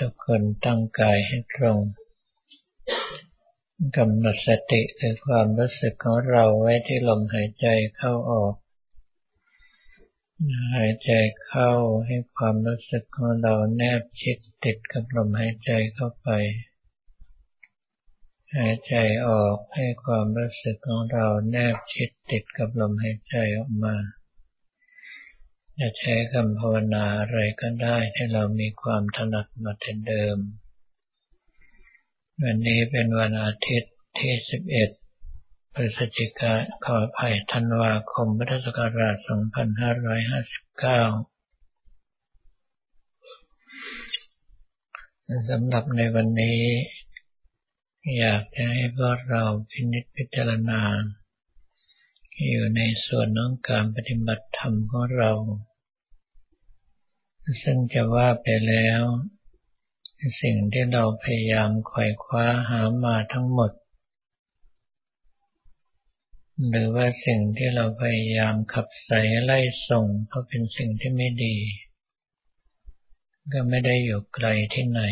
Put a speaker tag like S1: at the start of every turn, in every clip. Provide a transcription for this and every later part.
S1: ทุกคนตั้งกายให้ตรงกำหนดสติคือความรู้สึกของเราไว้ที่ลมหายใจเข้าออก หายใจเข้าให้ความรู้สึกของเราแนบชิดติดกับลมหายใจเข้าไป หายใจออกให้ความรู้สึกของเราแนบชิดติดกับลมหายใจออกมา จะใช้คำภาวนาอะไรก็ได้ที่เรามีความถนัดมาแต่เดิม วันนี้เป็นวันอาทิตย์ที่ 11 พฤศจิกาขออภัยธันวาคมพุทธศักราช 2559 สำหรับในวันนี้ อยากจะให้พวกเราพินิจพิจารณาอยู่ในส่วนของการปฏิบัติธรรมของเรา ซึ่งจะว่าไปแล้ว สิ่งที่เราพยายามไขว่คว้าหามาทั้งหมด หรือว่าสิ่งที่เราพยายามขับใส่ไล่ส่งก็เป็นสิ่งที่ไม่ดี ก็ไม่ได้อยู่ไกลที่ไหน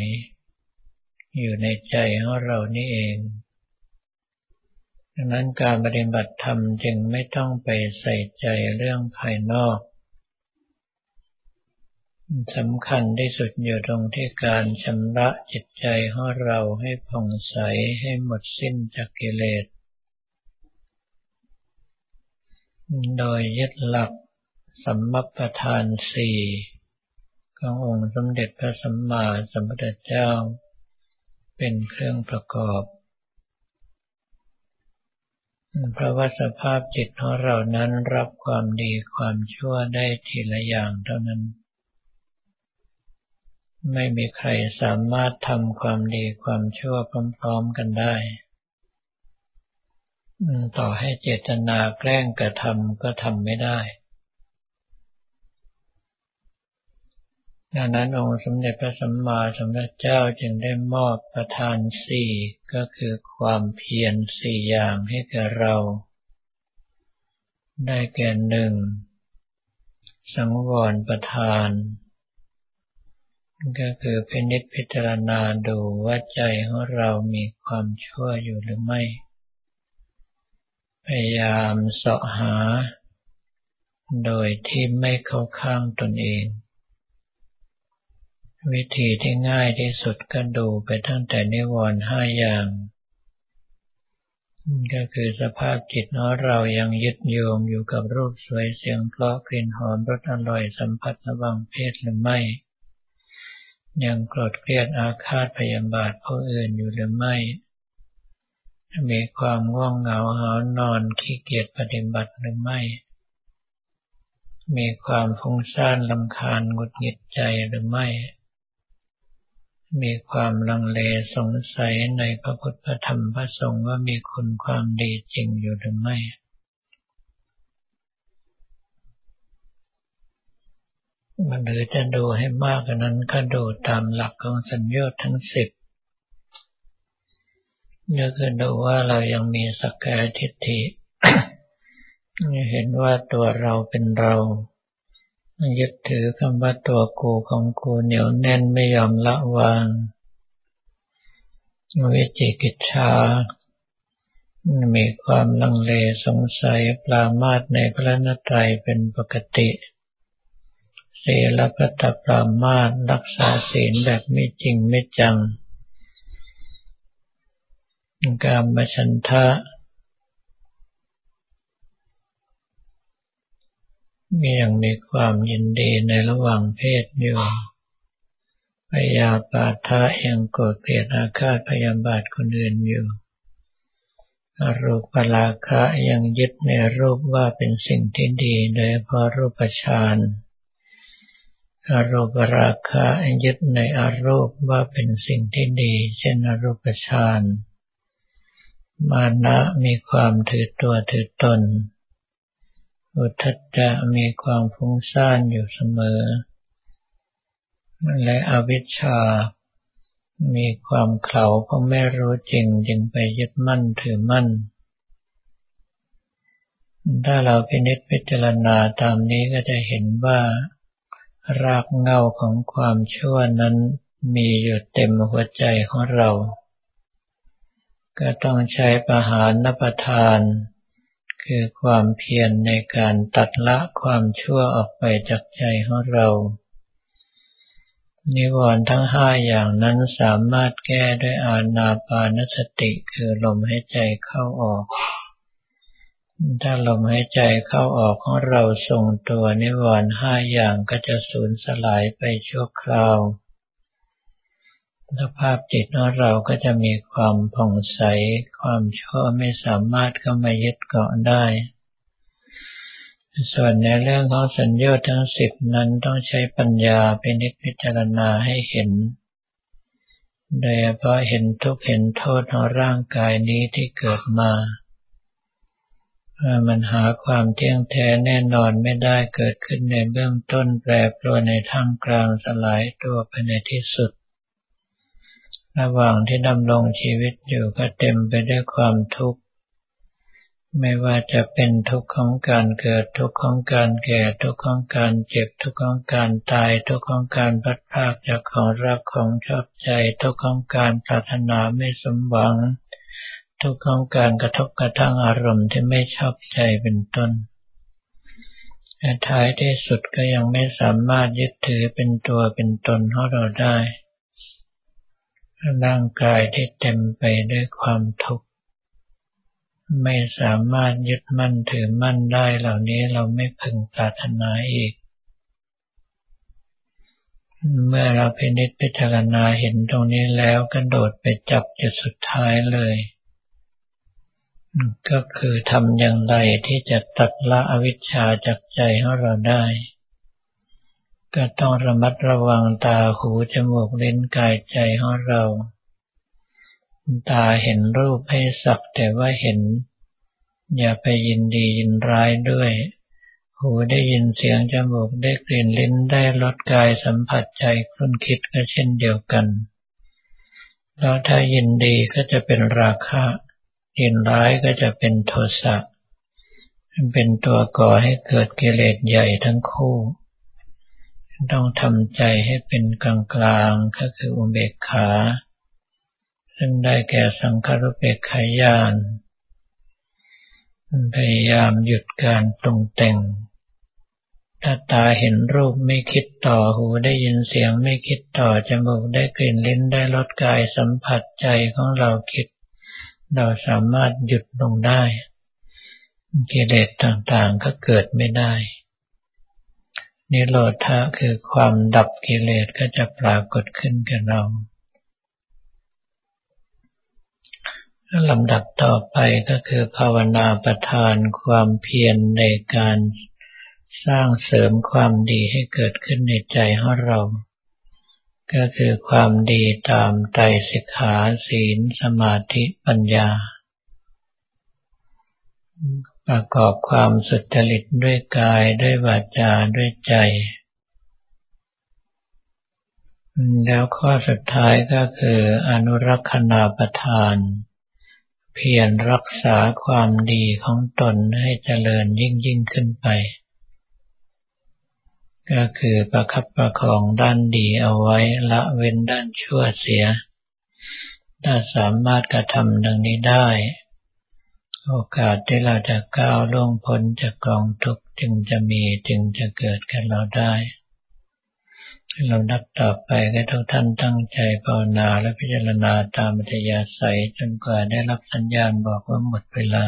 S1: อยู่ในใจของเรานี่เองดังนั้นการปฏิบัติธรรมจึงไม่ต้องไปใส่ใจเรื่องภายนอก สำคัญที่สุดอยู่ตรงที่การชำระจิตใจของเราให้ผ่องใสให้หมดสิ้นจากกิเลส โดยยึดหลักสัมมัปทานสี่ขององค์สมเด็จพระสัมมาสัมพุทธเจ้า เป็นเครื่องประกอบ เพราะว่าสภาพจิตของเรานั้นรับความดีความชั่วได้ทีละอย่างเท่านั้น ไม่มีใครสามารถทำความดีความชั่วพร้อมๆกันได้ ต่อให้เจตนาแกล้งกระทำก็ทำไม่ได้ดังนั้นองค์สมเด็จพระสัมมาสัมพุทธเจ้าจึงได้มอบประทานสี่ก็คือความเพียรสี่อย่างให้แก่เรา ได้แก่หนึ่งสังวรประทาน ก็คือพินิจพิจารณาดูว่าใจของเรามีความชั่วอยู่หรือไม่ พยายามเสาะหา โดยที่ไม่เข้าข้างตนเอง วิธีที่ง่ายที่สุดก็ดูไปตั้งแต่นิวรณ์ห้าอย่าง ก็คือสภาพจิตของเรายังยึดโยงอยู่กับรูปสวยเสียงเพราะกลิ่นหอมรสอร่อยสัมผัสระวังเพศหรือไม่ ยังโกรธเกลียดอาฆาตพยาบาทผู้อื่นอยู่หรือไม่ มีความง่วงเหงาหานอนขี้เกียจปฏิบัติหรือไม่ มีความฟุ้งซ่านลำคาญหงุดหงิดใจหรือไม่ มีความลังเลสงสัยในพระพุทธธรรมพระสงฆ์ว่ามีคุณความดีจริงอยู่หรือไม่ มันหรือจะดูให้มากกว่านั้นก็ดูตามหลักของสัญญาทั้งสิบนี่คือดูว่าเรายังมีสักกายทิฏฐิเห็นว่าตัวเราเป็นเรายึดถือคำว่าตัวกูของกูเหนียวแน่นไม่ยอมละวาง วิจิกิจชา มีความลังเลสงสัยปรามาสในพระนตรัยเป็นปกติ ศีลพัตปรามาตรักษาศีลแบบไม่จริงไม่จัง กามฉันทะ มียังมีความยินดีในระหว่างเพศอยู่พยาปาทะยังโกรธเกลียดอาฆาตพยาบาทคนอื่นอยู่อรูปลาคะยังยึดในรูปว่าเป็นสิ่งที่ดีโดยเพราะรูปฌาน อารูปราคะยึดในอารูปว่าเป็นสิ่งที่ดี เช่นอรูปฌานมานะมีความถือตัวถือตน อุทจจะมีความฟุ้งซ่านอยู่เสมอ และอวิชชา มีความเข่าเพราะไม่รู้จริงจึงไปยึดมั่นถือมั่น ถ้าเราพินิจพิจารณาตามนี้ก็จะเห็นว่า รากเงาของความชั่วนั้นมีอยู่เต็มหัวใจของเรา ก็ต้องใช้ประหารนประทาน คือความเพียรในการตัดละความชั่วออกไปจากใจของเรา นิวรณ์ทั้งห้าอย่างนั้นสามารถแก้ด้วยอานาปานสติคือลมหายใจเข้าออก ถ้าลมหายใจเข้าออกของเราทรงตัวนิวรณ์ห้าอย่างก็จะสูญสลายไปชั่วคราวสภาพจิตของเราก็จะมีความผ่องใส ความชั่วไม่สามารถเข้ามายึดเกาะได้ ส่วนในเรื่องของสัญญาทั้งสิบนั้นต้องใช้ปัญญาเป็นนิพิจารณาให้เห็น โดยเฉพาะเห็นทุกเห็นโทษของร่างกายนี้ที่เกิดมา มันหาความเที่ยงแท้แน่นอนไม่ได้เกิดขึ้นในเบื้องต้นแปรปรวนในท่ามกลางสลายตัวไปในที่สุด ระหว่างที่ดำรงชีวิตอยู่ก็เต็มไปด้วยความทุกข์ ไม่ว่าจะเป็นทุกข์ของการเกิดทุกข์ของการแก่ทุกข์ของการเจ็บทุกข์ของการตายทุกข์ของการพัดพากจากของรักของชอบใจทุกข์ของการปรารถนาไม่สมหวัง ทุกข์ของการกระทบกระทั่งอารมณ์ที่ไม่ชอบใจเป็นต้นแต่ท้ายที่สุดก็ยังไม่สามารถยึดถือเป็นตัวเป็นตนของเราได้ ร่างกายที่เต็มไปด้วยความทุกข์ ไม่สามารถยึดมั่นถือมั่นได้เหล่านี้เราไม่พึงปรารถนาอีก เมื่อเราพินิจพิจารณาเห็นตรงนี้แล้วกระโดดไปจับจุดสุดท้ายเลย ก็คือทำอย่างไรที่จะตัดละอวิชชาจากใจของเราได้ ก็ต้องระมัดระวังตาหูจมูกลิ้นกายใจของเรา ตาเห็นรูปให้สักแต่ว่าเห็น อย่าไปยินดียินร้ายด้วย หูได้ยินเสียงจมูกได้กลิ่นลิ้นได้รสกายสัมผัสใจคุ้นคิดก็เช่นเดียวกัน แล้วถ้ายินดีก็จะเป็นราคะ ยินร้ายก็จะเป็นโทสะเป็นตัวก่อให้เกิดกิเลสใหญ่ทั้งคู่ ต้องทำใจให้เป็นกลางกลางก็คืออุเบกขา ซึ่งได้แก่สังขารุเบกขายานพยายามหยุดการปรุงแต่ง ถ้าตาเห็นรูปไม่คิดต่อ หูได้ยินเสียงไม่คิดต่อ จมูกได้กลิ่นลิ้นได้รสกายสัมผัสใจของเราคิด เราสามารถหยุดลงได้กิเลสต่างๆก็เกิดไม่ได้ นิโรธะคือความดับกิเลสก็จะปรากฏขึ้นกับเราลำดับต่อไปก็คือภาวนาประทานความเพียรในการสร้างเสริมความดีให้เกิดขึ้นในใจของเรา ก็คือความดีตามไตรสิกขาศีลสมาธิปัญญา ประกอบความสุจริตด้วยกายด้วยวาจาด้วยใจ แล้วข้อสุดท้ายก็คืออนุรักษณาประทาน เพียรรักษาความดีของตนให้เจริญยิ่งยิ่งขึ้นไป ก็คือประคับประคองด้านดีเอาไว้ละเว้นด้านชั่วเสีย ถ้าสามารถกระทำดังนี้ได้ โอกาสที่เราจะก้าวล่วงพ้นจากกองทุกข์จึงจะมีจึงจะเกิดกับเราได้เรานับต่อไปให้ทุกท่านตั้งใจภาวนาและพิจารณาตามมัธยาศัยจนกว่าได้รับสัญญาณบอกว่าหมดเวลา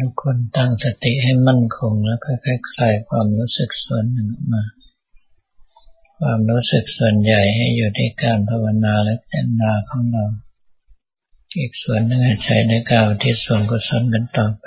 S1: ทุกคนตั้งสติให้มั่นคงแล้วค่อยๆคลายความรู้สึกส่วนหนึ่งออกมา ความรู้สึกส่วนใหญ่ให้อยู่ที่การภาวนาและเจตนาของเรา อีกส่วนหนึ่งใช้ในการที่ส่วนกุศลกันต่อไป